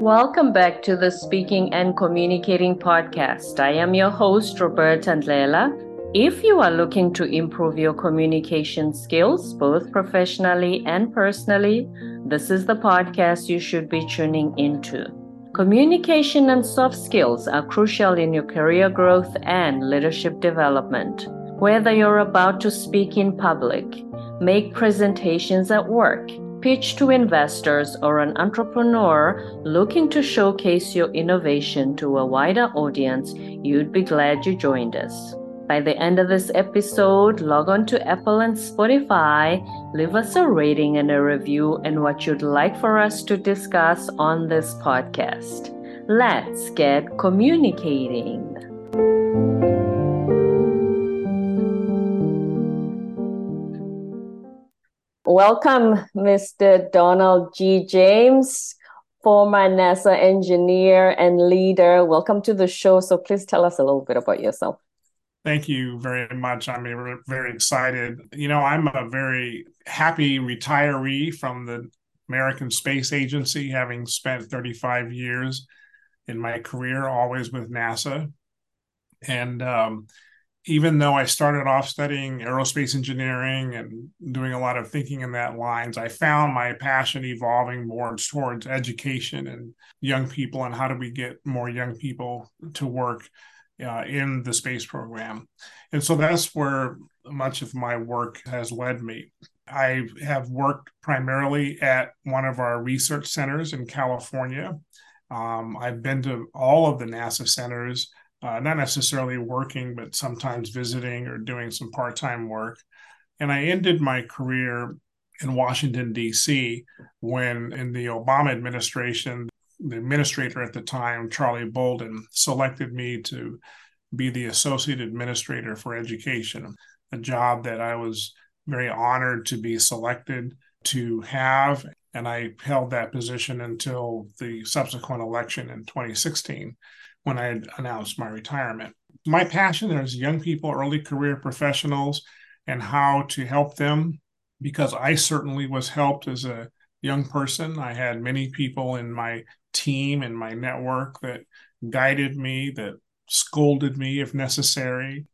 Welcome back to the Speaking and Communicating podcast. I am your host, Roberta Ndlela. If you are looking to improve your communication skills, both professionally and personally, this is the podcast you should be tuning into. Communication and soft skills are crucial in your career growth and leadership development. Whether you're about to speak in public, make presentations at work, pitch to investors, or an entrepreneur looking to showcase your innovation to a wider audience, you'd be glad you joined us. By the end of this episode, log on to Apple and Spotify, leave us a rating and a review and what you'd like for us to discuss on this podcast. Let's get communicating. Welcome, Mr. Donald G. James, former NASA engineer and leader. Welcome to the show. So please tell us a little bit about yourself. Thank you very much. I'm very excited. You know, I'm a very happy retiree from the American Space Agency, having spent 35 years in my career, always with NASA. And um, even though I started off studying aerospace engineering and doing a lot of thinking in that lines, I found my passion evolving more towards education and young people and how do we get more young people to work uh, in the space program. And so that's where much of my work has led me. I have worked primarily at one of our research centers in California. Um, I've been to all of the NASA centers, uh, not necessarily working, but sometimes visiting or doing some part time work. And I ended my career in Washington, D.C., when in the Obama administration, the administrator at the time, Charlie Bolden, selected me to be the associate administrator for education, a job that I was very honored to be selected to have. And I held that position until the subsequent election in 2016 when I announced my retirement. My passion is young people, early career professionals, and how to help them because I certainly was helped as a young person. I had many people in my team and my network that guided me, that scolded me if necessary.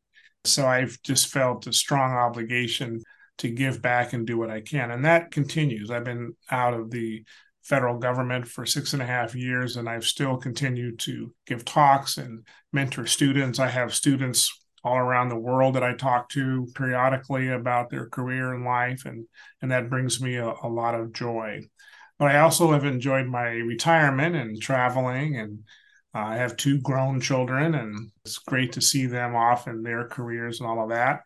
So I've just felt a strong obligation to give back and do what I can. And that continues. I've been out of the federal government for six and a half years, and I've still continued to give talks and mentor students. I have students all around the world that I talk to periodically about their career and life, and, and that brings me a, a lot of joy. But I also have enjoyed my retirement and traveling, and uh, I have two grown children, and it's great to see them off in their careers and all of that.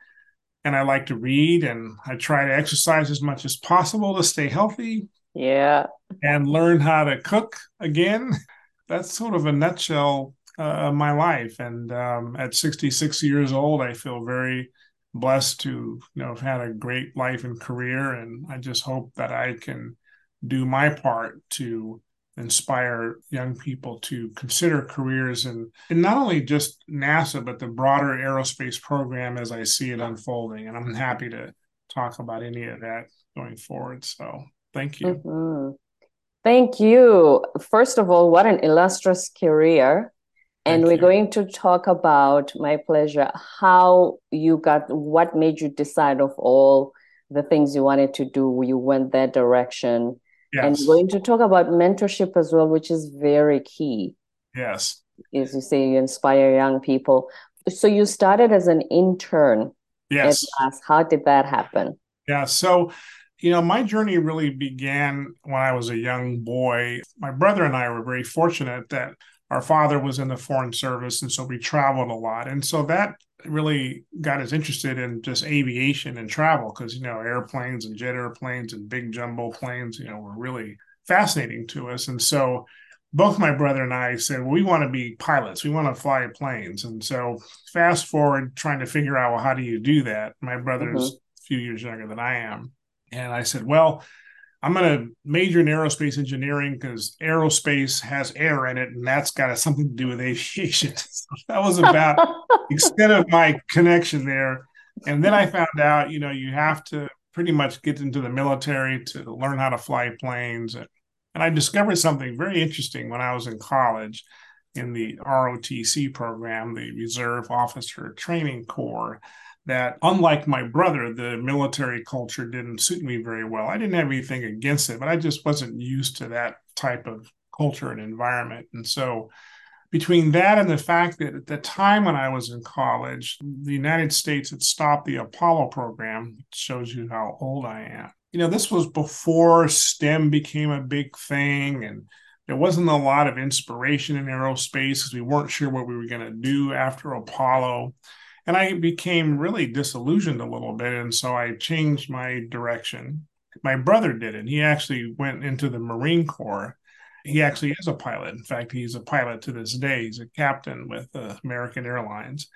And I like to read, and I try to exercise as much as possible to stay healthy. Yeah. And learn how to cook again. That's sort of a nutshell uh, of my life. And um, at 66 years old, I feel very blessed to you know have had a great life and career and i just hope that i can do my part to inspire young people to consider careers in, in not only just NASA, but the broader aerospace program as I see it unfolding. And I'm happy to talk about any of that going forward. So thank you. Mm-hmm. Thank you. First of all, what an illustrious career. And Thank we're you. going to talk about my pleasure, how you got what made you decide of all the things you wanted to do, you went that direction Yes. And we're going to talk about mentorship as well, which is very key. Yes. As you say, you inspire young people. So you started as an intern. Yes. How did that happen? Yeah. So, you know, my journey really began when I was a young boy. My brother and I were very fortunate that our father was in the foreign service and so we traveled a lot and so that really got us interested in just aviation and travel because you know airplanes and jet airplanes and big jumbo planes you know were really fascinating to us. And so both my brother and I said well, we want to be pilots. We want to fly planes. And so fast forward trying to figure out well how do you do that? My brother's mm-hmm. a few years younger than I am. And I said well I'm going to major in aerospace engineering because aerospace has air in it, and that's got something to do with aviation. so that was about extent of my connection there. And then I found out, you know, you have to pretty much get into the military to learn how to fly planes. And And I discovered something very interesting when I was in college in the ROTC program, the Reserve Officer Training Corps, that unlike my brother, the military culture didn't suit me very well. I didn't have anything against it, but I just wasn't used to that type of culture and environment. And so, between that and the fact that at the time when I was in college, the United States had stopped the Apollo program, which shows you how old I am. You know, this was before STEM became a big thing and there wasn't a lot of inspiration in aerospace because we weren't sure what we were going to do after Apollo. And I became really disillusioned a little bit. And so I changed my direction. My brother did it. He actually went into the Marine Corps. He actually is a pilot. In fact, he's a pilot to this day. He's a captain with uh, American Airlines.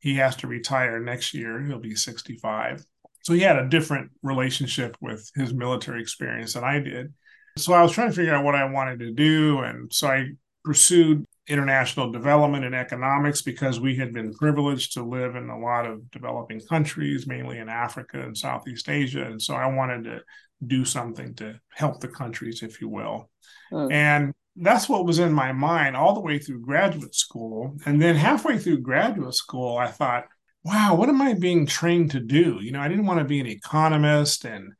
He has to retire next year. He'll be 65. So he had a different relationship with his military experience than I did. So I was trying to figure out what I wanted to do. And so I pursued international development and economics because we had been privileged to live in a lot of developing countries, mainly in Africa and Southeast Asia. And so I wanted to do something to help the countries, if you will. Mm. And that's what was in my mind all the way through graduate school. And then halfway through graduate school, I thought, wow, what am I being trained to do? You know, I didn't want to be an economist and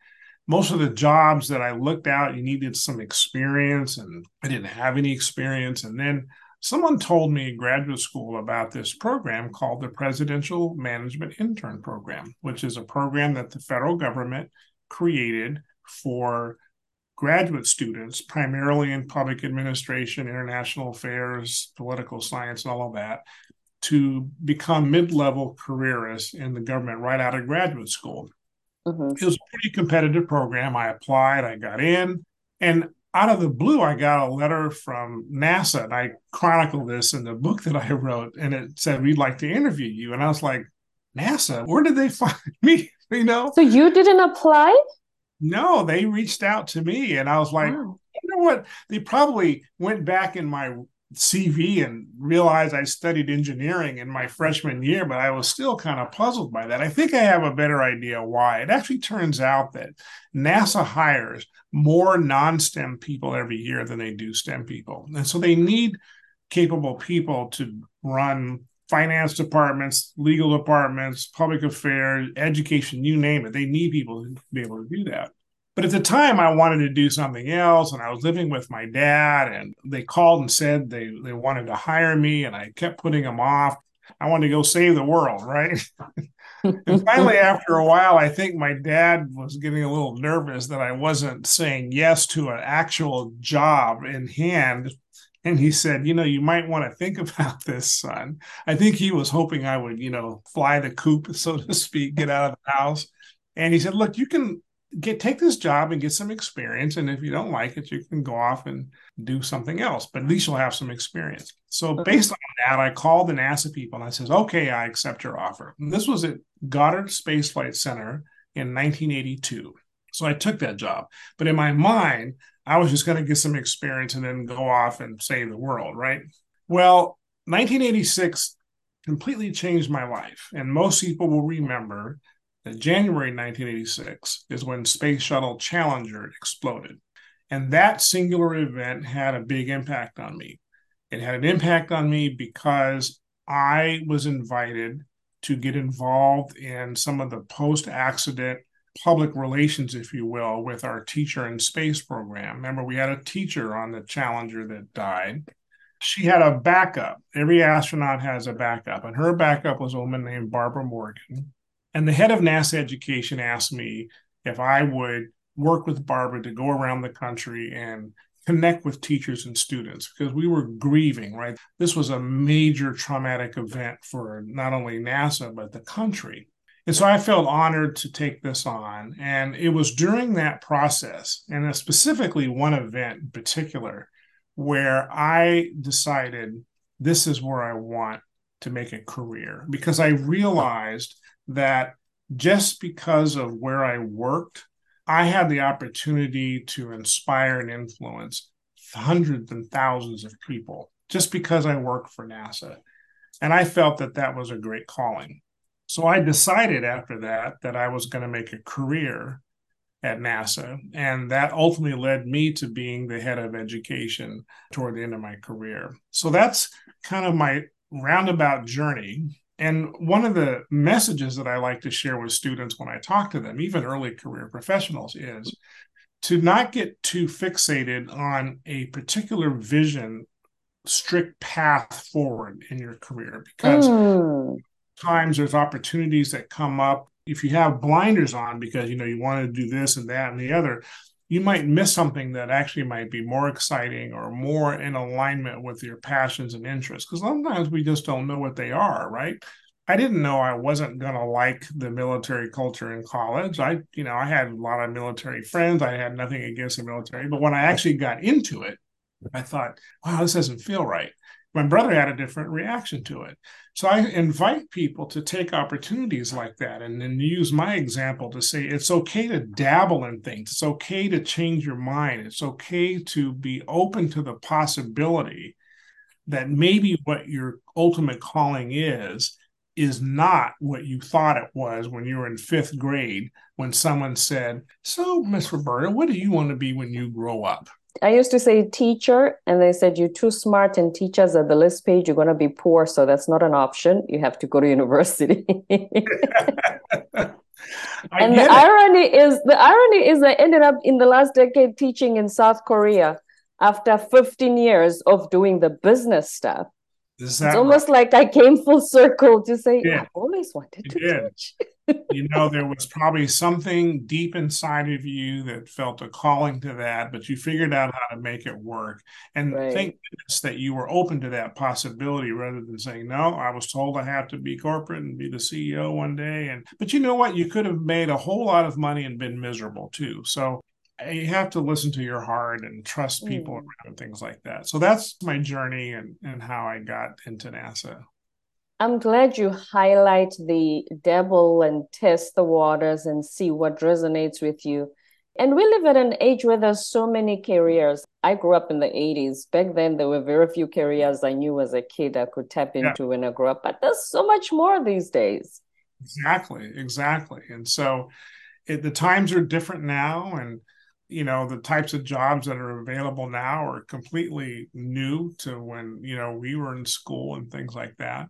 most of the jobs that I looked out, you needed some experience, and I didn't have any experience. And then someone told me in graduate school about this program called the Presidential Management Intern Program, which is a program that the federal government created for graduate students, primarily in public administration, international affairs, political science, and all of that, to become mid level careerists in the government right out of graduate school. Mm-hmm. It was a pretty competitive program. I applied, I got in, and out of the blue, I got a letter from NASA, and I chronicled this in the book that I wrote, and it said we'd like to interview you. And I was like, NASA, where did they find me? You know? So you didn't apply? No, they reached out to me, and I was like, wow. you know what? They probably went back in my CV and realized I studied engineering in my freshman year, but I was still kind of puzzled by that. I think I have a better idea why. It actually turns out that NASA hires more non STEM people every year than they do STEM people. And so they need capable people to run finance departments, legal departments, public affairs, education, you name it. They need people to be able to do that. But at the time, I wanted to do something else, and I was living with my dad, and they called and said they they wanted to hire me, and I kept putting them off. I wanted to go save the world, right? and finally, after a while, I think my dad was getting a little nervous that I wasn't saying yes to an actual job in hand. And he said, You know, you might want to think about this, son. I think he was hoping I would, you know, fly the coop, so to speak, get out of the house. And he said, Look, you can get take this job and get some experience and if you don't like it you can go off and do something else but at least you'll have some experience so okay. based on that i called the nasa people and i says okay i accept your offer and this was at goddard space flight center in 1982 so i took that job but in my mind i was just going to get some experience and then go off and save the world right well 1986 completely changed my life and most people will remember that January 1986 is when Space Shuttle Challenger exploded. And that singular event had a big impact on me. It had an impact on me because I was invited to get involved in some of the post accident public relations, if you will, with our teacher in space program. Remember, we had a teacher on the Challenger that died. She had a backup. Every astronaut has a backup, and her backup was a woman named Barbara Morgan. And the head of NASA education asked me if I would work with Barbara to go around the country and connect with teachers and students because we were grieving, right? This was a major traumatic event for not only NASA, but the country. And so I felt honored to take this on. And it was during that process, and specifically one event in particular, where I decided this is where I want to make a career because I realized that just because of where I worked, I had the opportunity to inspire and influence hundreds and thousands of people just because I worked for NASA. And I felt that that was a great calling. So I decided after that that I was going to make a career at NASA. And that ultimately led me to being the head of education toward the end of my career. So that's kind of my roundabout journey. And one of the messages that I like to share with students when I talk to them, even early career professionals, is to not get too fixated on a particular vision, strict path forward in your career because mm. Times there's opportunities that come up. If you have blinders on because you know you want to do this and that and the other you might miss something that actually might be more exciting or more in alignment with your passions and interests because sometimes we just don't know what they are right? I didn't know i wasn't going to like the military culture in college. I you know i had a lot of military friends. I had nothing against the military but when i actually got into it i thought wow this doesn't feel right my brother had a different reaction to it. So I invite people to take opportunities like that and then use my example to say it's okay to dabble in things. It's okay to change your mind. It's okay to be open to the possibility that maybe what your ultimate calling is is not what you thought it was when you were in fifth grade when someone said, So, Miss Roberta, what do you want to be when you grow up? I used to say teacher, and they said you're too smart and teachers at the list page, you're going to be poor. So that's not an option. You have to go to university. and the it. irony is the irony is I ended up in the last decade teaching in South Korea after 15 years of doing the business stuff. It's almost like I came full circle to say, I've always wanted to teach. you know, there was probably something deep inside of you that felt a calling to that, but you figured out how to make it work. And right. thank goodness that you were open to that possibility rather than saying, no, I was told I have to be corporate and be the CEO one day. And but you know what? You could have made a whole lot of money and been miserable too. So you have to listen to your heart and trust people mm. around things like that. So that's my journey and, and how I got into NASA. I'm glad you highlight the devil and test the waters and see what resonates with you. And we live at an age where there's so many careers. I grew up in the 80s. Back then, there were very few careers I knew as a kid I could tap into yeah. when I grew up, but there's so much more these days. Exactly, exactly. And so it, the times are different now. And you know the types of jobs that are available now are completely new to when you know we were in school and things like that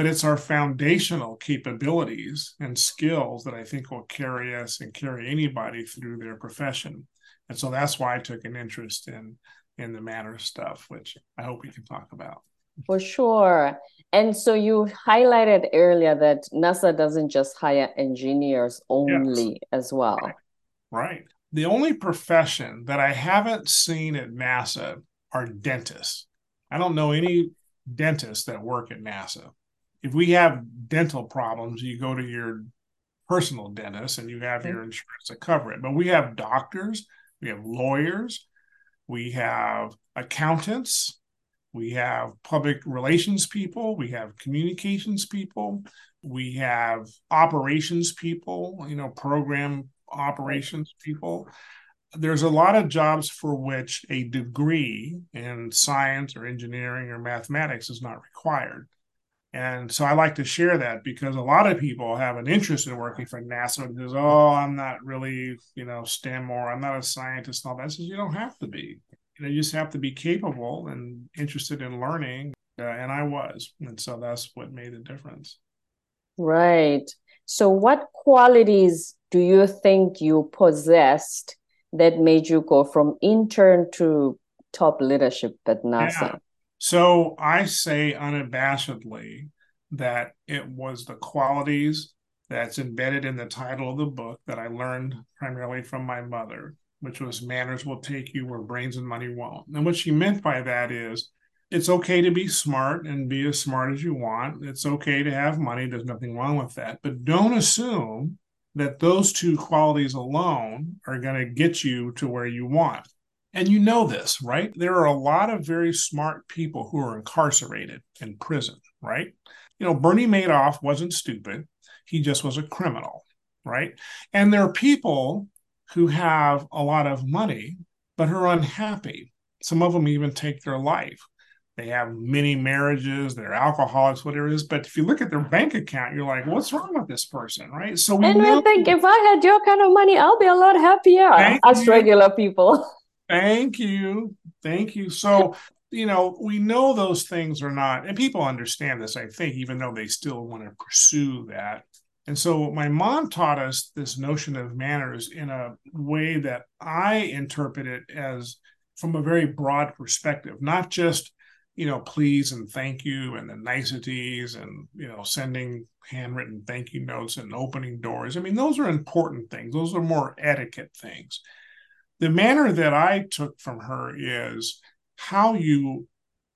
but it's our foundational capabilities and skills that i think will carry us and carry anybody through their profession and so that's why i took an interest in in the matter stuff which i hope we can talk about for sure and so you highlighted earlier that nasa doesn't just hire engineers only yes. as well right. right the only profession that I haven't seen at NASA are dentists. I don't know any dentists that work at NASA. If we have dental problems, you go to your personal dentist and you have your insurance to cover it. But we have doctors, we have lawyers, we have accountants, we have public relations people, we have communications people, we have operations people, you know, program operations people. There's a lot of jobs for which a degree in science or engineering or mathematics is not required. And so I like to share that because a lot of people have an interest in working for NASA and says, oh, I'm not really, you know, STEM or I'm not a scientist and all that. I says, you don't have to be. You know, you just have to be capable and interested in learning. Uh, and I was. And so that's what made the difference. Right. So, what qualities do you think you possessed that made you go from intern to top leadership at NASA? Yeah. So I say unabashedly that it was the qualities that's embedded in the title of the book that I learned primarily from my mother, which was manners will take you where brains and money won't. And what she meant by that is it's okay to be smart and be as smart as you want. It's okay to have money. There's nothing wrong with that. But don't assume that those two qualities alone are going to get you to where you want. And you know this, right? There are a lot of very smart people who are incarcerated in prison, right? You know, Bernie Madoff wasn't stupid, he just was a criminal, right? And there are people who have a lot of money, but are unhappy. Some of them even take their life. they have many marriages, they're alcoholics, whatever it is. But if you look at their bank account, you're like, what's wrong with this person? Right. So we and I think if I had your kind of money, I'll be a lot happier Thank as you. regular people. Thank you. Thank you. So, you know, we know those things are not, and people understand this, I think, even though they still want to pursue that. And so my mom taught us this notion of manners in a way that I interpret it as from a very broad perspective, not just you know, please and thank you and the niceties and, you know, sending handwritten thank you notes and opening doors. I mean, those are important things. Those are more etiquette things. The manner that I took from her is how you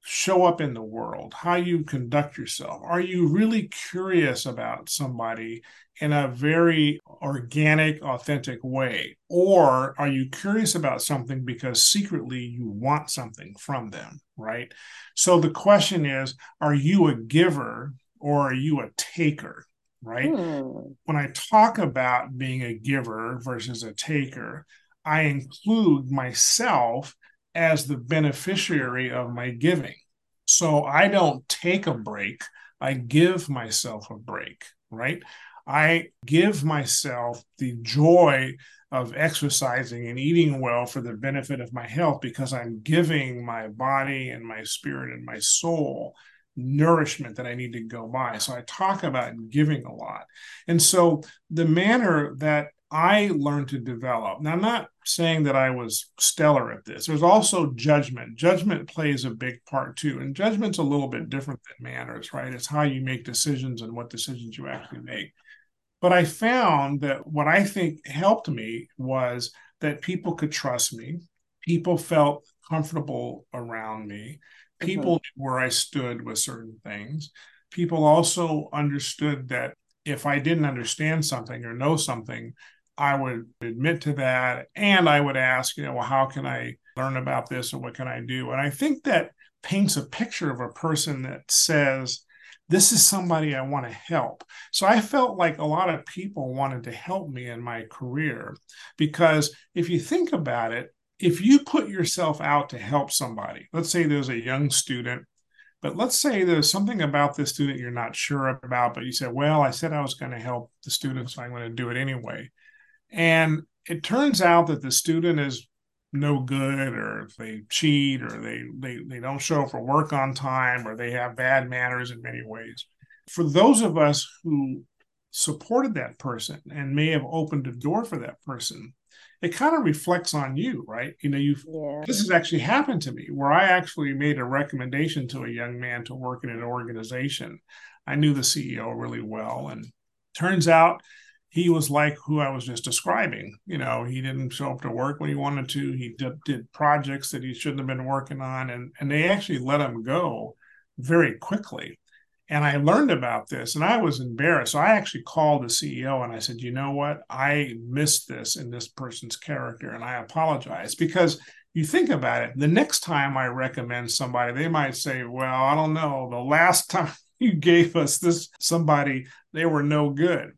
show up in the world, how you conduct yourself. Are you really curious about somebody in a very organic, authentic way? Or are you curious about something because secretly you want something from them, right? So the question is are you a giver or are you a taker? Right. Hmm. When I talk about being a giver versus a taker, I include myself as the beneficiary of my giving. So I don't take a break, I give myself a break, right? I give myself the joy of exercising and eating well for the benefit of my health because I'm giving my body and my spirit and my soul nourishment that I need to go by. So I talk about giving a lot. And so the manner that I learned to develop. Now, I'm not saying that I was stellar at this. There's also judgment. Judgment plays a big part too. And judgment's a little bit different than manners, right? It's how you make decisions and what decisions you actually make. But I found that what I think helped me was that people could trust me. People felt comfortable around me. People mm-hmm. knew where I stood with certain things. People also understood that if I didn't understand something or know something, I would admit to that. And I would ask, you know, well, how can I learn about this or what can I do? And I think that paints a picture of a person that says, this is somebody I want to help. So I felt like a lot of people wanted to help me in my career because if you think about it, if you put yourself out to help somebody, let's say there's a young student, but let's say there's something about this student you're not sure about, but you said, well, I said I was going to help the student, so I'm going to do it anyway. And it turns out that the student is no good or they cheat or they, they they don't show up for work on time or they have bad manners in many ways. For those of us who supported that person and may have opened a door for that person it kind of reflects on you right? You know you yeah. this has actually happened to me where i actually made a recommendation to a young man to work in an organization. I knew the ceo really well and turns out he was like who I was just describing. You know, he didn't show up to work when he wanted to. He did, did projects that he shouldn't have been working on, and and they actually let him go very quickly. And I learned about this, and I was embarrassed. So I actually called the CEO and I said, "You know what? I missed this in this person's character, and I apologize because." You think about it, the next time I recommend somebody, they might say, Well, I don't know, the last time you gave us this somebody, they were no good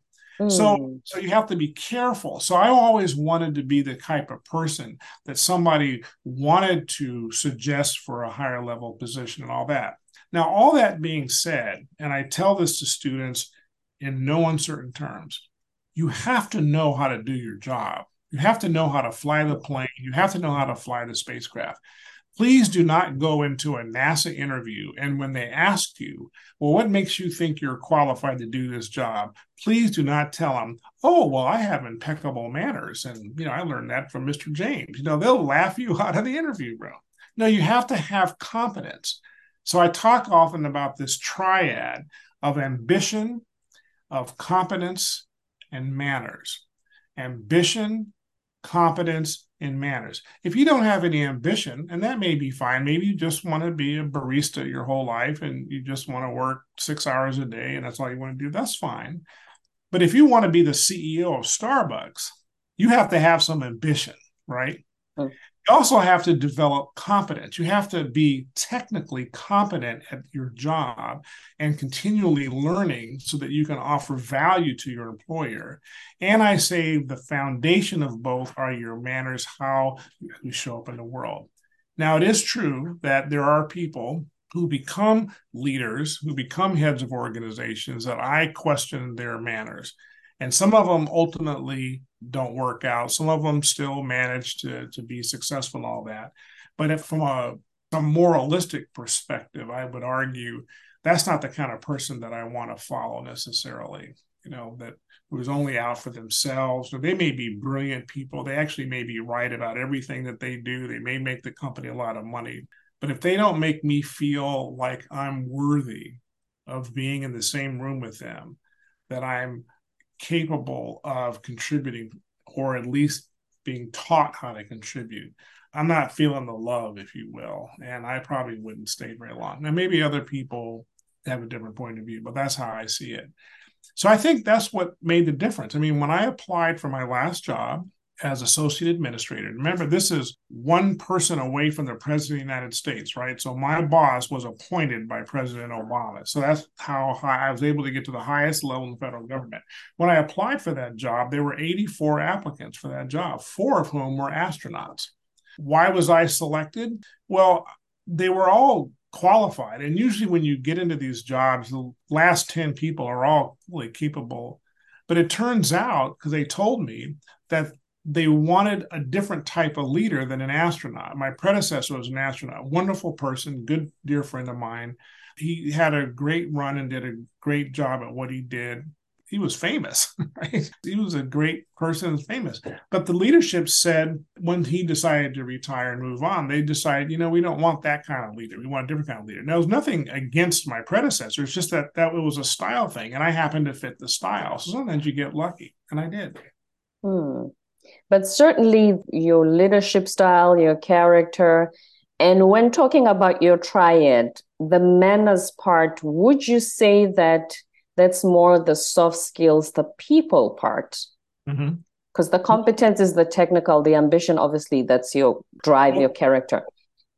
so, hmm. so you have to be careful. So I always wanted to be the type of person that somebody wanted to suggest for a higher level position and all that. Now, all that being said, and I tell this to students in no uncertain terms, you have to know how to do your job. You have to know how to fly the plane. You have to know how to fly the spacecraft please do not go into a NASA interview and when they ask you, well, what makes you think you're qualified to do this job? Please do not tell them, oh, well, I have impeccable manners. And, you know, I learned that from Mr. James. You know, they'll laugh you out of the interview room. No, you have to have competence. So I talk often about this triad of ambition, of competence, and manners. Ambition, competence, in manners. If you don't have any ambition, and that may be fine, maybe you just want to be a barista your whole life and you just want to work six hours a day and that's all you want to do, that's fine. But if you want to be the CEO of Starbucks, you have to have some ambition, right? Mm you also have to develop competence. You have to be technically competent at your job and continually learning so that you can offer value to your employer. And I say the foundation of both are your manners, how you show up in the world. Now, it is true that there are people who become leaders, who become heads of organizations that I question their manners. And some of them ultimately don't work out. Some of them still manage to, to be successful and all that. But if from a, a moralistic perspective, I would argue that's not the kind of person that I want to follow necessarily. You know, that who's only out for themselves. Or they may be brilliant people. They actually may be right about everything that they do. They may make the company a lot of money. But if they don't make me feel like I'm worthy of being in the same room with them, that I'm capable of contributing or at least being taught how to contribute, I'm not feeling the love, if you will. And I probably wouldn't stay very long. Now, maybe other people have a different point of view, but that's how I see it. So I think that's what made the difference. I mean, when I applied for my last job, as associate administrator. Remember, this is one person away from the president of the United States, right? So my boss was appointed by President Obama. So that's how high I was able to get to the highest level in the federal government. When I applied for that job, there were 84 applicants for that job, four of whom were astronauts. Why was I selected? Well, they were all qualified. And usually, when you get into these jobs, the last 10 people are all really capable. But it turns out, because they told me that they wanted a different type of leader than an astronaut. My predecessor was an astronaut, wonderful person, good dear friend of mine. He had a great run and did a great job at what he did. He was famous, right? He was a great person, famous. But the leadership said when he decided to retire and move on, they decided, you know, we don't want that kind of leader. We want a different kind of leader. Now, there's nothing against my predecessor. It's just that that was a style thing, and I happened to fit the style. So sometimes you get lucky, and I did. Hmm but certainly your leadership style, your character. And when talking about your triad, the manners part, would you say that that's more the soft skills, the people part? Because mm-hmm. the competence is the technical, the ambition, obviously, that's your drive, your character.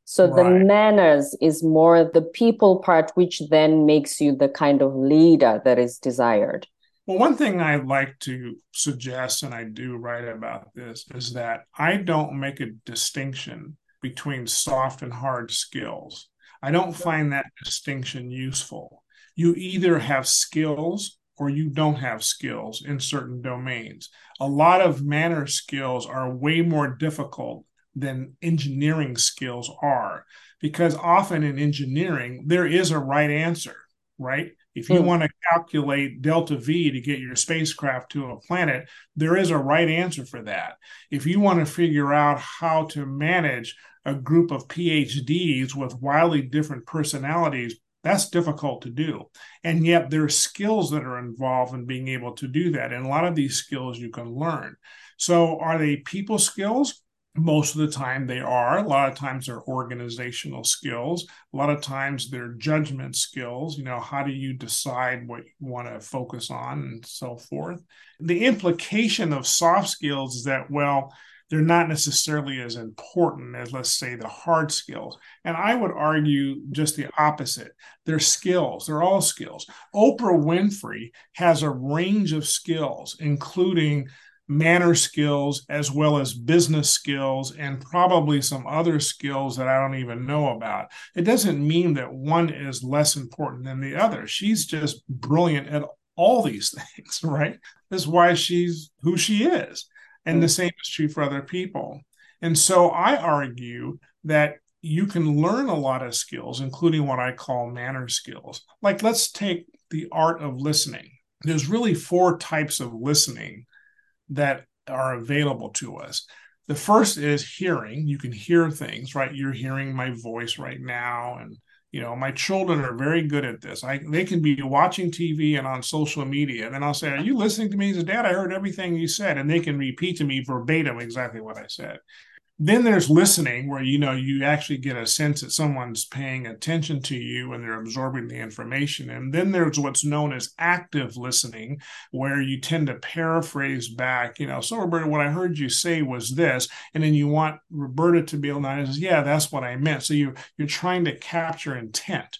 So right. the manners is more the people part, which then makes you the kind of leader that is desired. Well, one thing I like to suggest, and I do write about this, is that I don't make a distinction between soft and hard skills. I don't find that distinction useful. You either have skills or you don't have skills in certain domains. A lot of manner skills are way more difficult than engineering skills are because often in engineering, there is a right answer, right? If you mm. want to calculate delta V to get your spacecraft to a planet, there is a right answer for that. If you want to figure out how to manage a group of PhDs with wildly different personalities, that's difficult to do. And yet there are skills that are involved in being able to do that. And a lot of these skills you can learn. So are they people skills? Most of the time they are. A lot of times they're organizational skills. A lot of times they're judgment skills you know how do you decide what you want to focus on and so forth. The implication of soft skills is that well they're not necessarily as important as let's say the hard skills. And i would argue just the opposite. They're skills. They're all skills. Oprah winfrey has a range of skills including manner skills as well as business skills and probably some other skills that I don't even know about. It doesn't mean that one is less important than the other. She's just brilliant at all these things, right? That's why she's who she is. And the same is true for other people. And so I argue that you can learn a lot of skills, including what I call manner skills. Like, let's take the art of listening. There's really four types of listening that are available to us. The first is hearing. You can hear things, right? You're hearing my voice right now. And, you know, my children are very good at this. I, they can be watching TV and on social media. And then I'll say, Are you listening to me? He says, Dad, I heard everything you said. And they can repeat to me verbatim exactly what I said. Then there's listening, where you know you actually get a sense that someone's paying attention to you and they're absorbing the information. And then there's what's known as active listening, where you tend to paraphrase back. You know, so Roberta, what I heard you say was this, and then you want Roberta to be able to say, yeah, that's what I meant. So you you're trying to capture intent.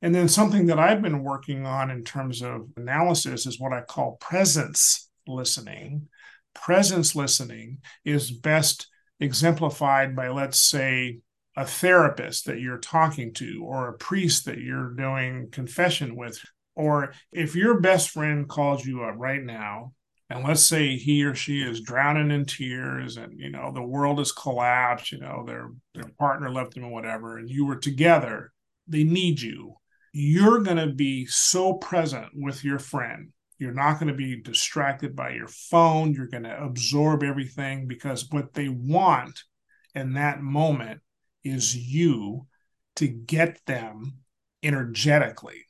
And then something that I've been working on in terms of analysis is what I call presence listening. Presence listening is best exemplified by, let's say, a therapist that you're talking to or a priest that you're doing confession with. Or if your best friend calls you up right now and let's say he or she is drowning in tears and you know the world has collapsed you know their their partner left them or whatever and you were together they need you. You're going to be so present with your friend you're not going to be distracted by your phone you're going to absorb everything because what they want in that moment is you to get them energetically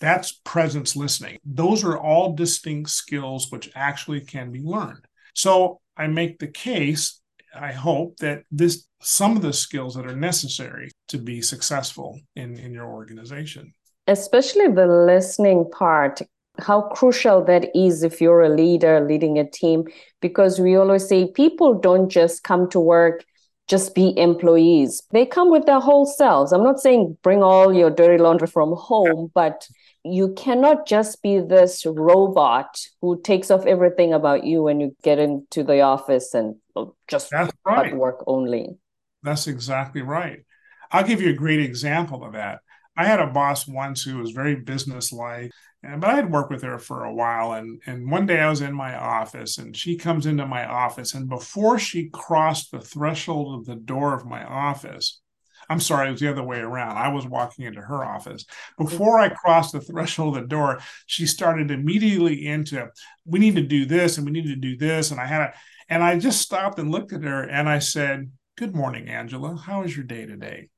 that's presence listening. Those are all distinct skills which actually can be learned. So I make the case, I hope, that this some of the skills that are necessary to be successful in, in your organization. Especially the listening part, how crucial that is if you're a leader leading a team, because we always say people don't just come to work just be employees. They come with their whole selves. I'm not saying bring all your dirty laundry from home, but you cannot just be this robot who takes off everything about you when you get into the office and just right. work only. That's exactly right. I'll give you a great example of that. I had a boss once who was very businesslike, but I had worked with her for a while. And, and one day I was in my office and she comes into my office. And before she crossed the threshold of the door of my office, I'm sorry, it was the other way around. I was walking into her office. Before I crossed the threshold of the door, she started immediately into, we need to do this and we need to do this. And I had a, and I just stopped and looked at her and I said, Good morning, Angela. How is your day today?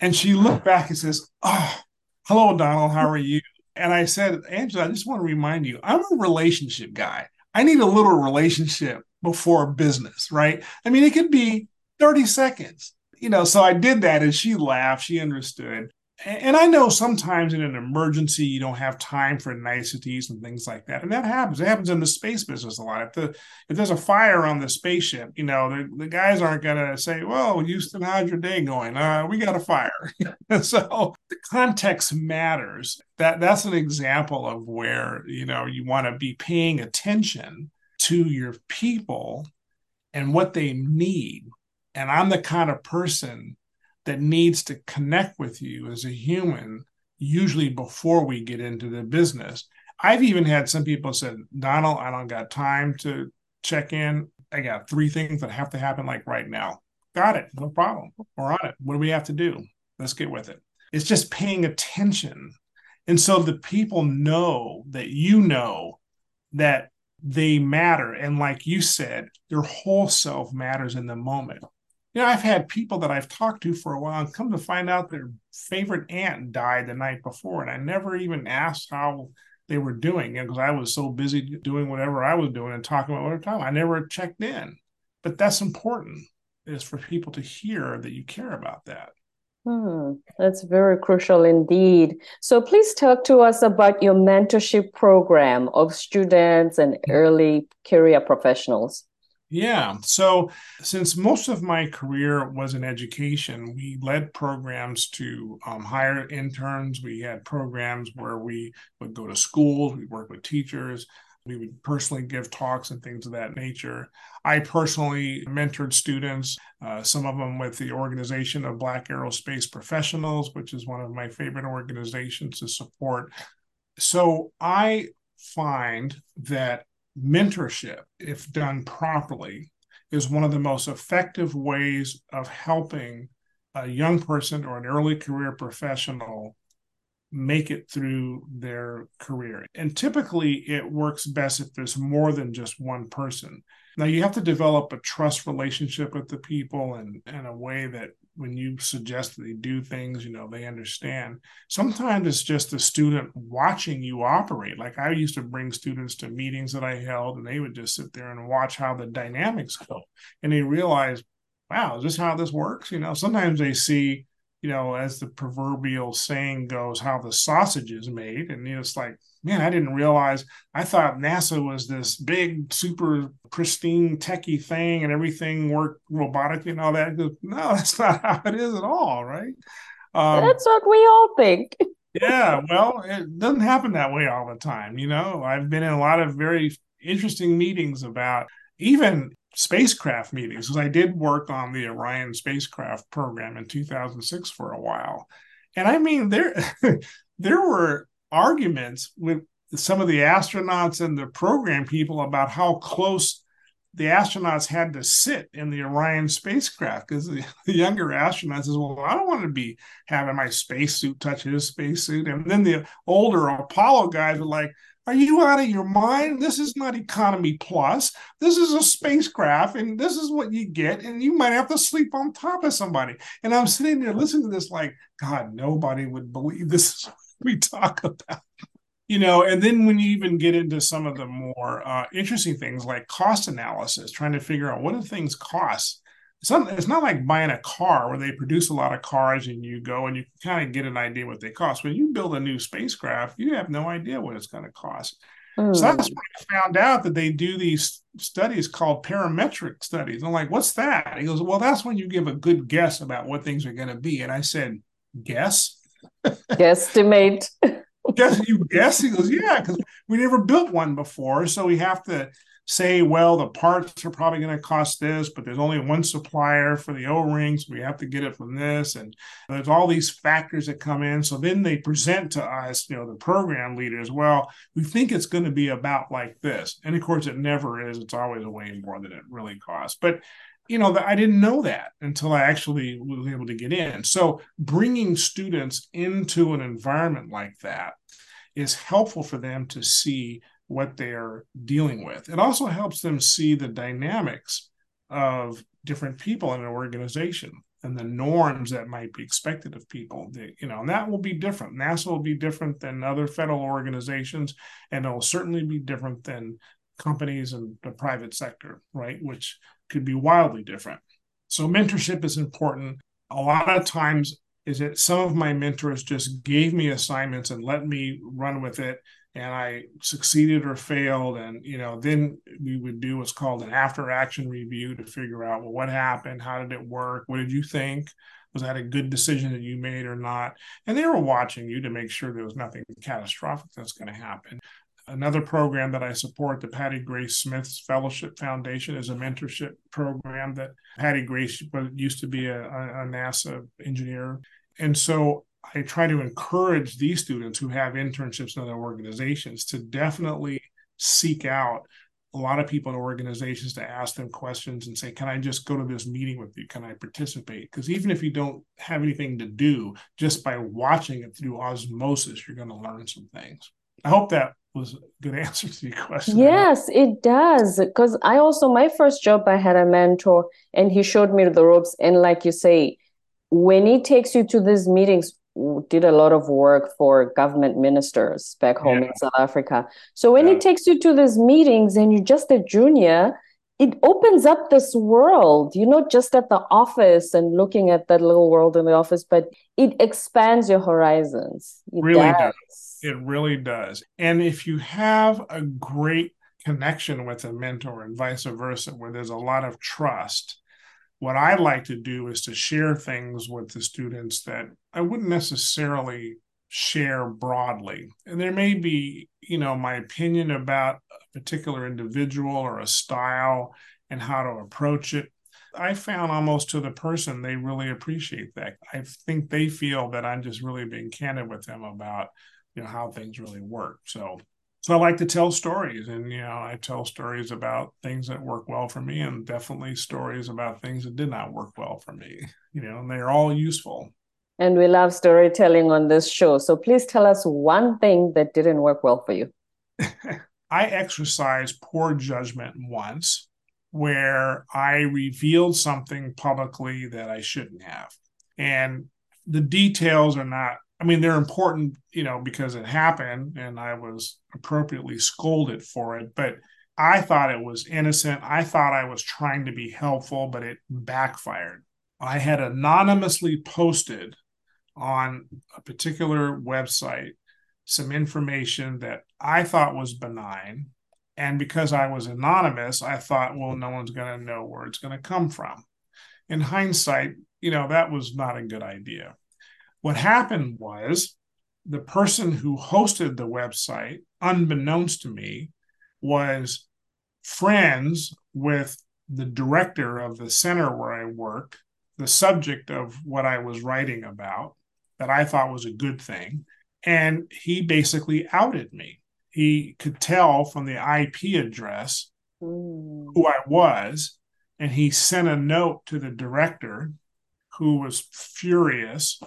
And she looked back and says, Oh, hello, Donald. How are you? And I said, Angela, I just want to remind you, I'm a relationship guy. I need a little relationship before business, right? I mean, it could be 30 seconds you know, so I did that and she laughed. She understood. And I know sometimes in an emergency, you don't have time for niceties and things like that. And that happens. It happens in the space business a lot. If, the, if there's a fire on the spaceship, you know, the, the guys aren't going to say, well, Houston, how's your day going? Uh, we got a fire. so the context matters. That That's an example of where, you know, you want to be paying attention to your people and what they need and I'm the kind of person that needs to connect with you as a human, usually before we get into the business. I've even had some people said, Donald, I don't got time to check in. I got three things that have to happen like right now. Got it. No problem. We're on it. What do we have to do? Let's get with it. It's just paying attention. And so the people know that you know that they matter. And like you said, their whole self matters in the moment you know, I've had people that I've talked to for a while and come to find out their favorite aunt died the night before, and I never even asked how they were doing because I was so busy doing whatever I was doing and talking about whatever time. I never checked in, but that's important is for people to hear that you care about that. Hmm, that's very crucial indeed. So please talk to us about your mentorship program of students and early career professionals. Yeah. So, since most of my career was in education, we led programs to um, hire interns. We had programs where we would go to schools, we work with teachers, we would personally give talks and things of that nature. I personally mentored students, uh, some of them with the Organization of Black Aerospace Professionals, which is one of my favorite organizations to support. So, I find that mentorship, if done properly, is one of the most effective ways of helping a young person or an early career professional make it through their career. And typically, it works best if there's more than just one person. Now, you have to develop a trust relationship with the people and in a way that when you suggest that they do things, you know, they understand. Sometimes it's just the student watching you operate. Like I used to bring students to meetings that I held, and they would just sit there and watch how the dynamics go. And they realize, wow, is this how this works? You know, sometimes they see, you know, as the proverbial saying goes, how the sausage is made. And you know, it's like, man, I didn't realize. I thought NASA was this big, super pristine, techie thing, and everything worked robotically and all that. no, that's not how it is at all, right? Um, that's what we all think. yeah, well, it doesn't happen that way all the time. You know, I've been in a lot of very interesting meetings about even spacecraft meetings because I did work on the Orion spacecraft program in 2006 for a while. And I mean, there there were arguments with some of the astronauts and the program people about how close the astronauts had to sit in the Orion spacecraft because the, the, younger astronauts says, "Well, I don't want to be having my spacesuit touch his spacesuit," and then the older Apollo guys were like, "Are you out of your mind? This is not economy plus. This is a spacecraft, and this is what you get, and you might have to sleep on top of somebody." And I'm sitting there listening to this, like, God, nobody would believe this is what we talk about you know and then when you even get into some of the more uh, interesting things like cost analysis trying to figure out what do things cost it's not, it's not like buying a car where they produce a lot of cars and you go and you kind of get an idea what they cost. When you build a new spacecraft you have no idea what it's going to cost. Mm. so that's when I found out that they do these studies called parametric studies. I'm like what's that? He goes well that's when you give a good guess about what things are going to be. And i said guess? Guesstimate. Guess you guess? He goes, yeah, because we never built one before, so we have to say, well, the parts are probably going to cost this, but there's only one supplier for the O-rings. We have to get it from this, and there's all these factors that come in. So then they present to us, you know, the program leaders. Well, we think it's going to be about like this, and of course, it never is. It's always a way more than it really costs. But you know, I didn't know that until I actually was able to get in. So bringing students into an environment like that is helpful for them to see what they're dealing with. It also helps them see the dynamics of different people in an organization and the norms that might be expected of people. That, you know, and that will be different. NASA will be different than other federal organizations, and it will certainly be different than companies and the private sector, right? Which could be wildly different. So mentorship is important. A lot of times is that some of my mentors just gave me assignments and let me run with it and I succeeded or failed. And, you know, then we would do what's called an after action review to figure out, well, what happened? How did it work? What did you think? Was that a good decision that you made or not? And they were watching you to make sure there was nothing catastrophic that's going to happen. Another program that I support, the Patti Grace Smith's Fellowship Foundation, is a mentorship program that Patty Grace used to be a, a NASA engineer. And so I try to encourage these students who have internships in other organizations to definitely seek out a lot of people in organizations to ask them questions and say, Can I just go to this meeting with you? Can I participate? Because even if you don't have anything to do, just by watching it through osmosis, you're going to learn some things. I hope that was a good answer to your question. Yes, it does. Because I also, my first job, I had a mentor and he showed me the ropes. And like you say, when he takes you to these meetings, did a lot of work for government ministers back home yeah. in South Africa. So when yeah. he takes you to these meetings and you're just a junior, it opens up this world. You're not just at the office and looking at that little world in the office, but it expands your horizons. It really does. does it really does. And if you have a great connection with a mentor and vice versa, where there's a lot of trust, what I like to do is to share things with the students that I wouldn't necessarily share broadly. And there may be, you know, my opinion about a particular individual or a style and how to approach it. I found almost to the person they really appreciate that. I think they feel that I'm just really being candid with them about you know how things really work so so i like to tell stories and you know i tell stories about things that work well for me and definitely stories about things that did not work well for me you know and they're all useful. And we love storytelling on this show. So please tell us one thing that didn't work well for you. I exercised poor judgment once where i revealed something publicly that i shouldn't have. And the details are not I mean, they're important, you know, because it happened and I was appropriately scolded for it. But I thought it was innocent. I thought I was trying to be helpful, but it backfired. I had anonymously posted on a particular website some information that I thought was benign. And because I was anonymous, I thought, well, no one's going to know where it's going to come from. In hindsight, you know, that was not a good idea. What happened was the person who hosted the website, unbeknownst to me, was friends with the director of the center where I work, the subject of what I was writing about that I thought was a good thing. And he basically outed me. He could tell from the IP address mm. who I was. And he sent a note to the director who was furious.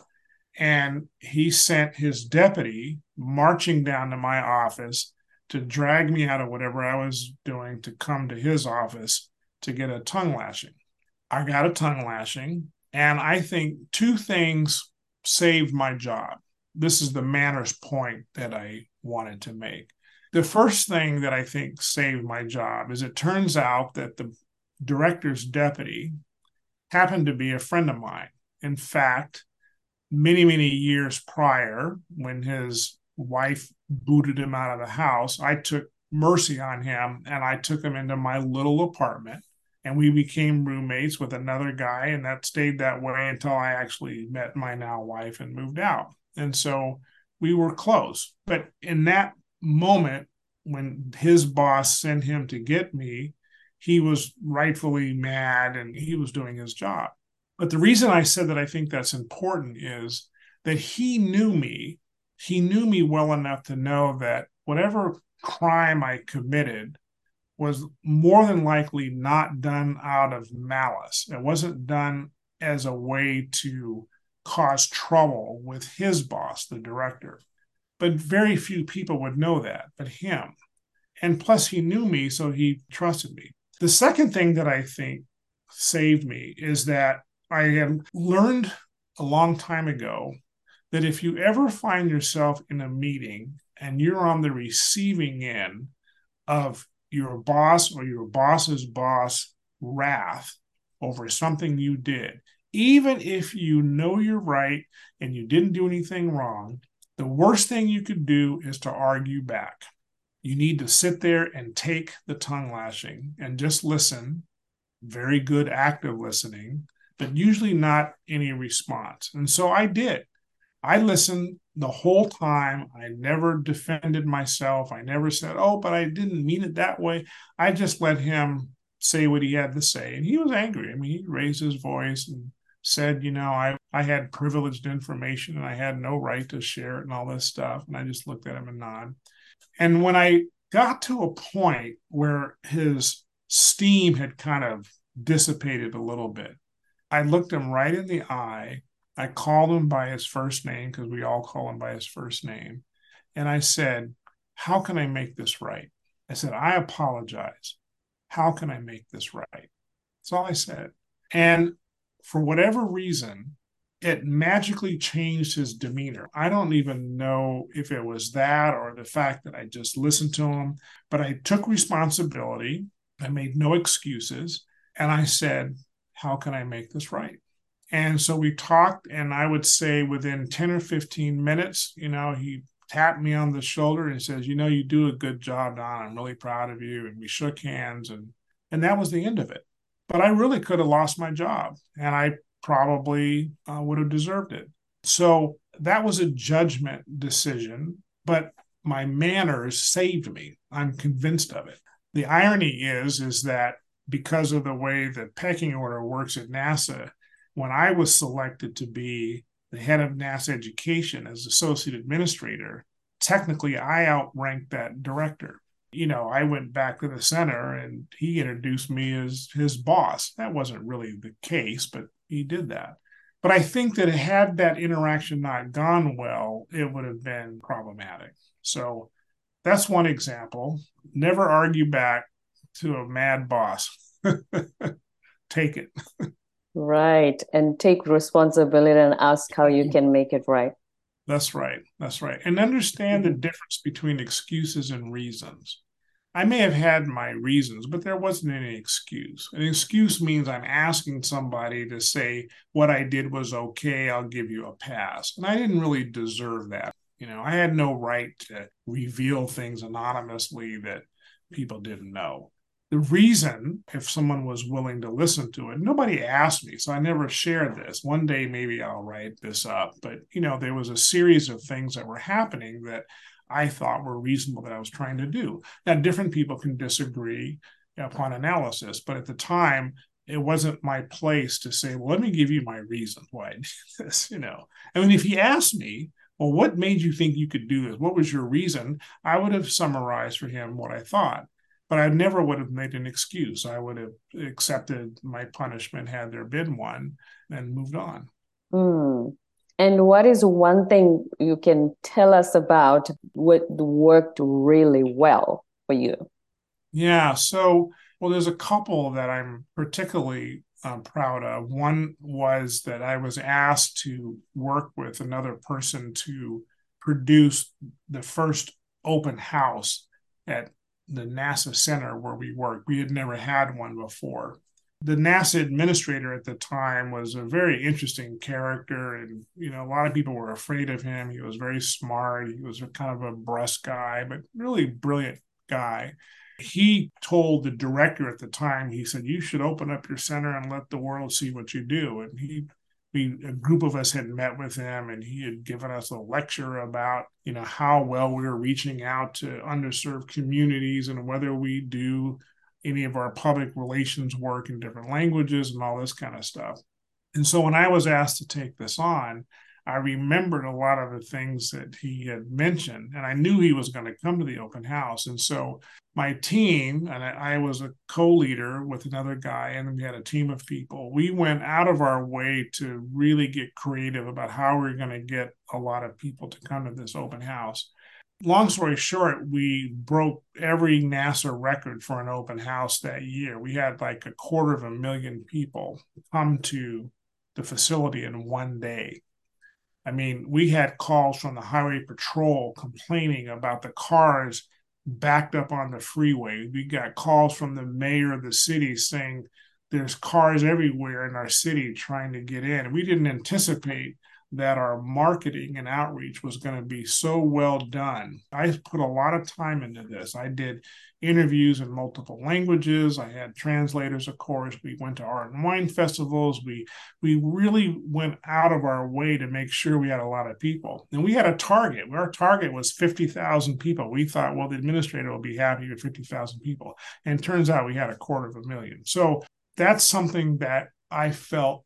And he sent his deputy marching down to my office to drag me out of whatever I was doing to come to his office to get a tongue lashing. I got a tongue lashing. And I think two things saved my job. This is the manners point that I wanted to make. The first thing that I think saved my job is it turns out that the director's deputy happened to be a friend of mine. In fact, many, many years prior, when his wife booted him out of the house, I took mercy on him and I took him into my little apartment and we became roommates with another guy and that stayed that way until i actually met my now wife and moved out. And so we were close. But in that moment when his boss sent him to get me he was rightfully mad and he was doing his job but the reason i said that i think that's important is that he knew me he knew me well enough to know that whatever crime i committed was more than likely not done out of malice. It wasn't done as a way to cause trouble with his boss, the director. But very few people would know that, but him. And plus, he knew me, so he trusted me. The second thing that I think saved me is that I had learned a long time ago that if you ever find yourself in a meeting and you're on the receiving end of your boss or your boss's boss wrath over something you did, even if you know you're right and you didn't do anything wrong, the worst thing you could do is to argue back. You need to sit there and take the tongue lashing and just listen. Very good active listening, but usually not any response. And so I did. I listened the whole time. I never defended myself. I never said, oh, but I didn't mean it that way. I just let him say what he had to say. And he was angry. I mean, he raised his voice and said, you know, I, I had privileged information and I had no right to share it and all this stuff. And I just looked at him and nodded. And when I got to a point where his steam had kind of dissipated a little bit, I looked him right in the eye I called him by his first name because we all call him by his first name. And I said, How can I make this right? I said, I apologize. How can I make this right? That's all I said. And for whatever reason, it magically changed his demeanor. I don't even know if it was that or the fact that I just listened to him, but I took responsibility. I made no excuses. And I said, How can I make this right? And so we talked, and I would say within 10 or 15 minutes, you know, he tapped me on the shoulder and he says, You know, you do a good job, Don. I'm really proud of you. And we shook hands, and and that was the end of it. But I really could have lost my job, and I probably uh, would have deserved it. So that was a judgment decision, but my manners saved me. I'm convinced of it. The irony is, is that because of the way the pecking order works at NASA, when I was selected to be the head of NASA education as associate administrator, technically I outranked that director. You know, I went back to the center and he introduced me as his boss. That wasn't really the case, but he did that. But I think that had that interaction not gone well, it would have been problematic. So that's one example. Never argue back to a mad boss. Take it. Right. And take responsibility and ask how you can make it right. That's right. That's right. And understand the mm-hmm. difference between excuses and reasons. I may have had my reasons, but there wasn't any excuse. An excuse means I'm asking somebody to say what I did was okay, I'll give you a pass. And I didn't really deserve that. You know, I had no right to reveal things anonymously that people didn't know the reason if someone was willing to listen to it nobody asked me so i never shared this one day maybe i'll write this up but you know there was a series of things that were happening that i thought were reasonable that i was trying to do now different people can disagree upon analysis. But at the time, it wasn't my place to say, well, let me give you my reason why I did this, you know. I mean, if he asked me, well, what made you think you could do this? What was your reason? I would have summarized for him what I thought, but I never would have made an excuse. I would have accepted my punishment had there been one and moved on. Mm. And what is one thing you can tell us about what worked really well for you? Yeah. So, well, there's a couple that I'm particularly uh, proud of. One was that I was asked to work with another person to produce the first open house at the NASA center where we work. We had never had one before. The NASA administrator at the time was a very interesting character, and you know a lot of people were afraid of him. He was very smart. He was kind of a brusque guy, but really brilliant guy he told the director at the time, he said, You should open up your center and let the world see what you do. And he we a group of us had met with him and he had given us a lecture about you know how well we were reaching out to underserved communities and whether we do any of our public relations work in different languages and all this kind of stuff. And so when i was asked to take this on I remembered a lot of the things that he had mentioned, and I knew he was going to come to the open house. And so my team, and I, was a co leader with another guy, and we had a team of people. We went out of our way to really get creative about how we we're going to get a lot of people to come to this open house. Long story short, we broke every NASA record for an open house that year. We had like a quarter of a million people come to the facility in one day I mean, we had calls from the highway patrol complaining about the cars backed up on the freeway. We got calls from the mayor of the city saying there's cars everywhere in our city trying to get in. We didn't anticipate that our marketing and outreach was going to be so well done. I put a lot of time into this. I did interviews in multiple languages. I had translators, of course. We went to art and wine festivals. We we really went out of our way to make sure we had a lot of people. And we had a target. Our target was 50,000 people. We thought, well, the administrator will be happy with 50,000 people. And turns out we had a quarter of a million. So that's something that I felt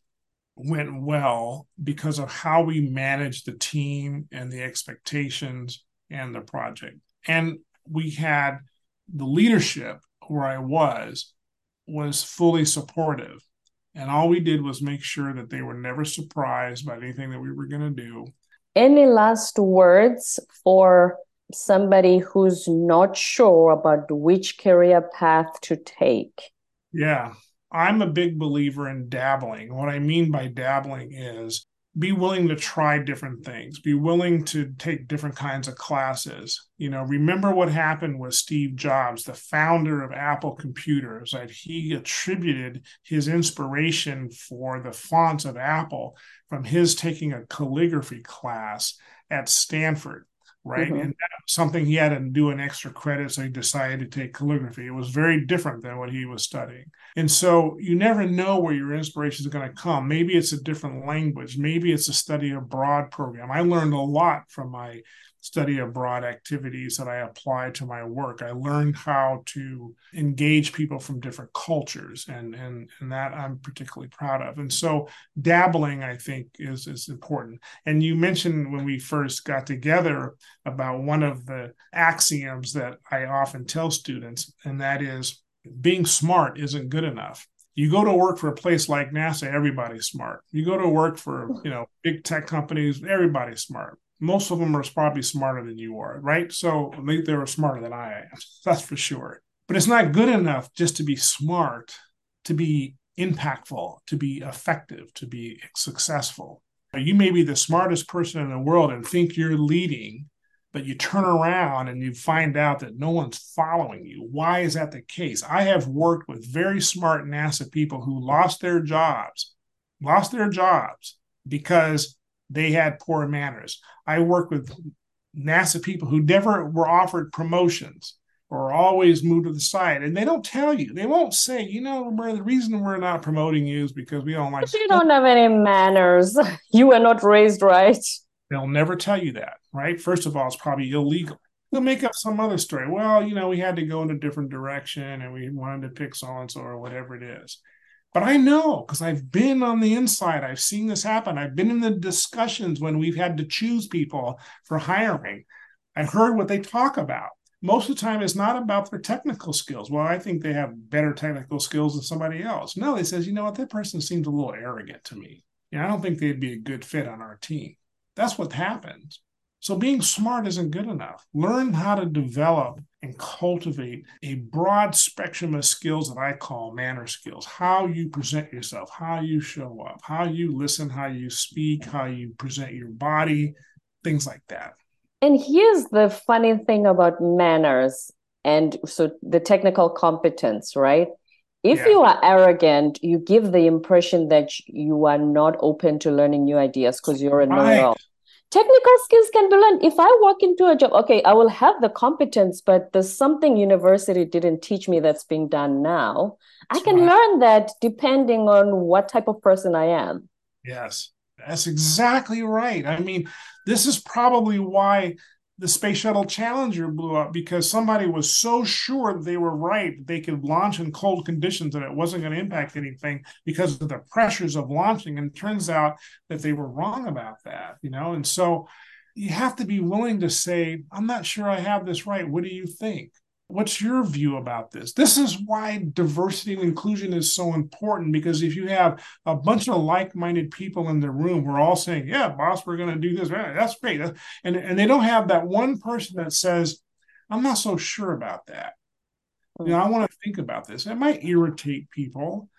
went well because of how we managed the team and the expectations and the project. And we had the leadership where I was was fully supportive. And all we did was make sure that they were never surprised by anything that we were going to do. Any last words for somebody who's not sure about which career path to take? Yeah. I'm a big believer in dabbling. What I mean by dabbling is be willing to try different things, be willing to take different kinds of classes. You know, remember what happened with Steve Jobs, the founder of Apple Computers, that he attributed his inspiration for the fonts of Apple from his taking a calligraphy class at Stanford right? Mm-hmm. And something he had to do an extra credit, so he decided to take calligraphy. It was very different than what he was studying. And so you never know where your inspiration is going to come. Maybe it's a different language, maybe it's a study abroad program. I learned a lot from my study abroad activities that I apply to my work. I learned how to engage people from different cultures, and and and that I'm particularly proud of. And so dabbling, I think, is is important. And you mentioned when we first got together about one of the axioms that I often tell students, and that is being smart isn't good enough you go to work for a place like NASA, everybody's smart. You go to work for, you know, big tech companies, everybody's smart most of them are probably smarter than you are, right? So they, they were smarter than I am. That's for sure. But it's not good enough just to be smart, to be impactful, to be effective, to be successful. You may be the smartest person in the world and think you're leading, but you turn around and you find out that no one's following you. Why is that the case? I have worked with very smart NASA people who lost their jobs, lost their jobs because they had poor manners. I work with NASA people who never were offered promotions or always moved to the side, and they don't tell you. They won't say, you know, the reason we're not promoting you is because we don't like. But you don't have any manners. You were not raised right. They'll never tell you that, right? First of all, it's probably illegal. They'll make up some other story. Well, you know, we had to go in a different direction and we wanted to pick so and so or whatever it is. But I know because I've been on the inside. I've seen this happen. I've been in the discussions when we've had to choose people for hiring. I've heard what they talk about. Most of the time, it's not about their technical skills. Well, I think they have better technical skills than somebody else. No, they says, you know what, that person seems a little arrogant to me. You know, I don't think they'd be a good fit on our team. That's what happens. So being smart isn't good enough. Learn how to develop and cultivate a broad spectrum of skills that I call manner skills. How you present yourself, how you show up, how you listen, how you speak, how you present your body, things like that. And here's the funny thing about manners and so the technical competence, right? If yeah. you are arrogant, you give the impression that you are not open to learning new ideas because you're a know-it-all. Right technical skills can be learned. If i walk into a job okay i will have the competence but there's something university didn't teach me that's being done now. That's i can right. learn that depending on what type of person i am. Yes that's exactly right. I mean this is probably why the Space Shuttle Challenger blew up because somebody was so sure they were right that they could launch in cold conditions and it wasn't going to impact anything because of the pressures of launching. And turns out that they were wrong about that, you know. And so you have to be willing to say, I'm not sure I have this right. What do you think? What's your view about this? This is why diversity and inclusion is so important because if you have a bunch of like-minded people in the room, we're all saying, "Yeah, boss, we're going to do this. That's great," and and they don't have that one person that says, "I'm not so sure about that." You know, I want to think about this. It might irritate people.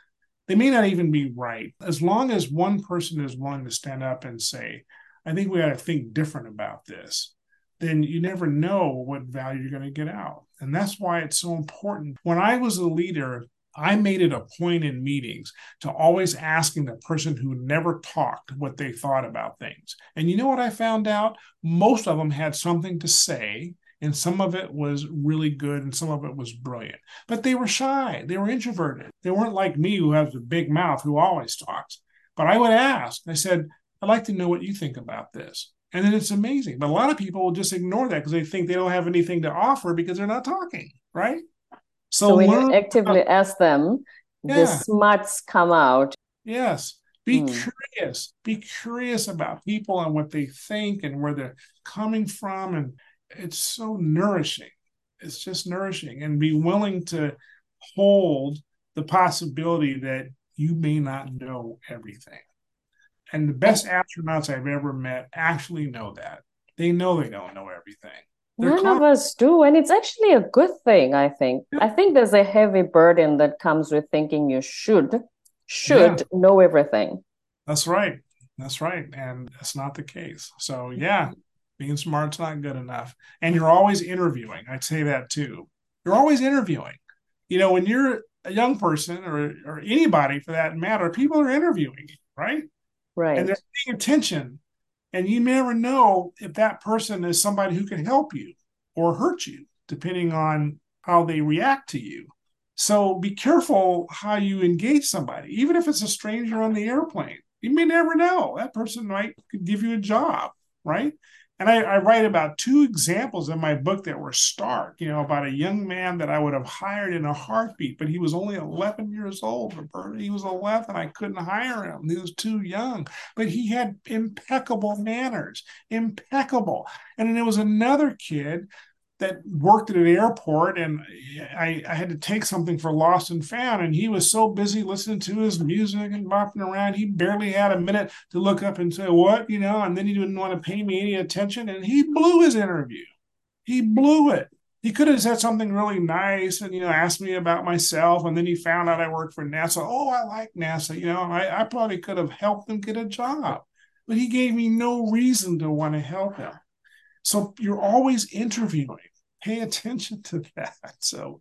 They may not even be right. As long as one person is willing to stand up and say, I think we got to think different about this, then you never know what value you're going to get out. And that's why it's so important. When I was a leader, I made it a point in meetings to always asking the person who never talked what they thought about things. And you know what I found out? Most of them had something to say, and some of it was really good, and some of it was brilliant. But they were shy, they were introverted. They weren't like me, who has a big mouth, who always talks. But I would ask, I said, I'd like to know what you think about this. And then it's amazing. But a lot of people will just ignore that because they think they don't have anything to offer because they're not talking, right? So, so when learn, you actively uh, ask them, yeah. the smarts come out. Yes. Be mm. curious. Be curious about people and what they think and where they're coming from. And it's so nourishing. It's just nourishing. And be willing to hold the possibility that you may not know everything. And the best astronauts I've ever met actually know that. They know they don't know everything. They're None of us do. And it's actually a good thing, I think. Yeah. I think there's a heavy burden that comes with thinking you should, should yeah. know everything. That's right. That's right. And that's not the case. So, yeah, being smart's not good enough. And you're always interviewing. I'd say that too. You're always interviewing. You know, when you're a young person or, or anybody for that matter, people are interviewing right? Right. And they're paying attention. And you never know if that person is somebody who can help you or hurt you, depending on how they react to you. So be careful how you engage somebody, even if it's a stranger on the airplane. You may never know. That person might could give you a job, right? And I, I, write about two examples in my book that were stark, you know, about a young man that I would have hired in a heartbeat, but he was only 11 years old. Roberta. He was 11. I couldn't hire him. He was too young, but he had impeccable manners, impeccable. And then there was another kid that worked at an airport and I, I, had to take something for lost and found and he was so busy listening to his music and bopping around he barely had a minute to look up and say what? You know and then he didn't want to pay me any attention and he blew his interview. He blew it. He could have said something really nice and you know asked me about myself and then he found out i worked for nasa. Oh i like nasa you know I, I probably could have helped him get a job but he gave me no reason to want to help him so you're always interviewing. Pay attention to that. So,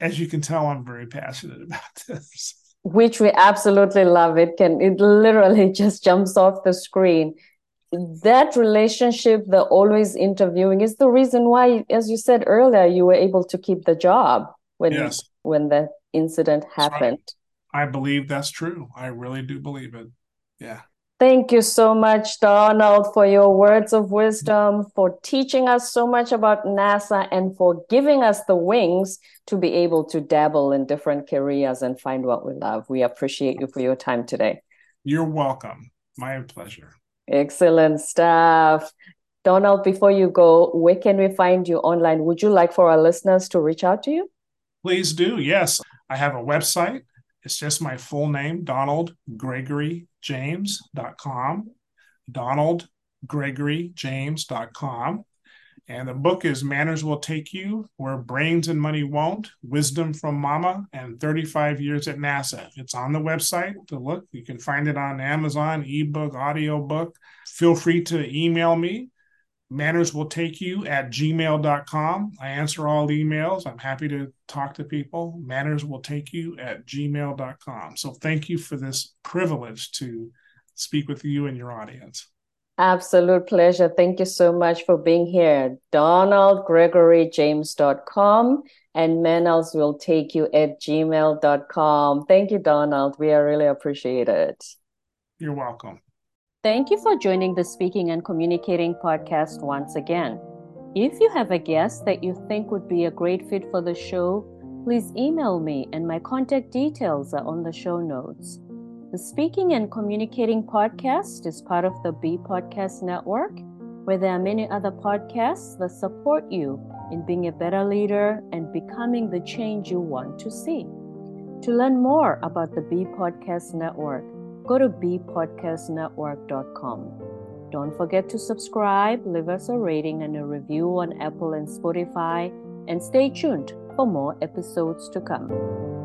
as you can tell, I'm very passionate about this. Which we absolutely love. It can it literally just jumps off the screen. That relationship, the always interviewing, is the reason why, as you said earlier, you were able to keep the job when yes. when the incident happened. Right. I believe that's true. I really do believe it. Yeah. Thank you so much, Donald, for your words of wisdom, for teaching us so much about NASA, and for giving us the wings to be able to dabble in different careers and find what we love. We appreciate you for your time today. You're welcome. My pleasure. Excellent stuff. Donald, before you go, where can we find you online? Would you like for our listeners to reach out to you? Please do. Yes. I have a website. It's just my full name, Donald Gregory James.com, donaldgregoryjames.com. And the book is Manners Will Take You Where Brains and Money Won't Wisdom from Momma and 35 Years at NASA. It's on the website to look. You can find it on Amazon, ebook, audiobook. Feel free to email me. Manners will take you at gmail.com. I answer all emails. I'm happy to talk to people. Manners will take you at gmail.com. So thank you for this privilege to speak with you and your audience. Absolute pleasure. Thank you so much for being here. DonaldGregoryJames.com and Manners will take you at gmail.com. Thank you, Donald. We are really appreciate it. You're welcome. Thank you for joining the Speaking and Communicating podcast once again. If you have a guest that you think would be a great fit for the show, please email me and my contact details are on the show notes. The Speaking and Communicating podcast is part of the B Podcast Network, where there are many other podcasts that support you in being a better leader and becoming the change you want to see. To learn more about the B Podcast Network, go to bpodcastnetwork.com. Don't forget to subscribe, leave us a rating and a review on Apple and Spotify, and stay tuned for more episodes to come.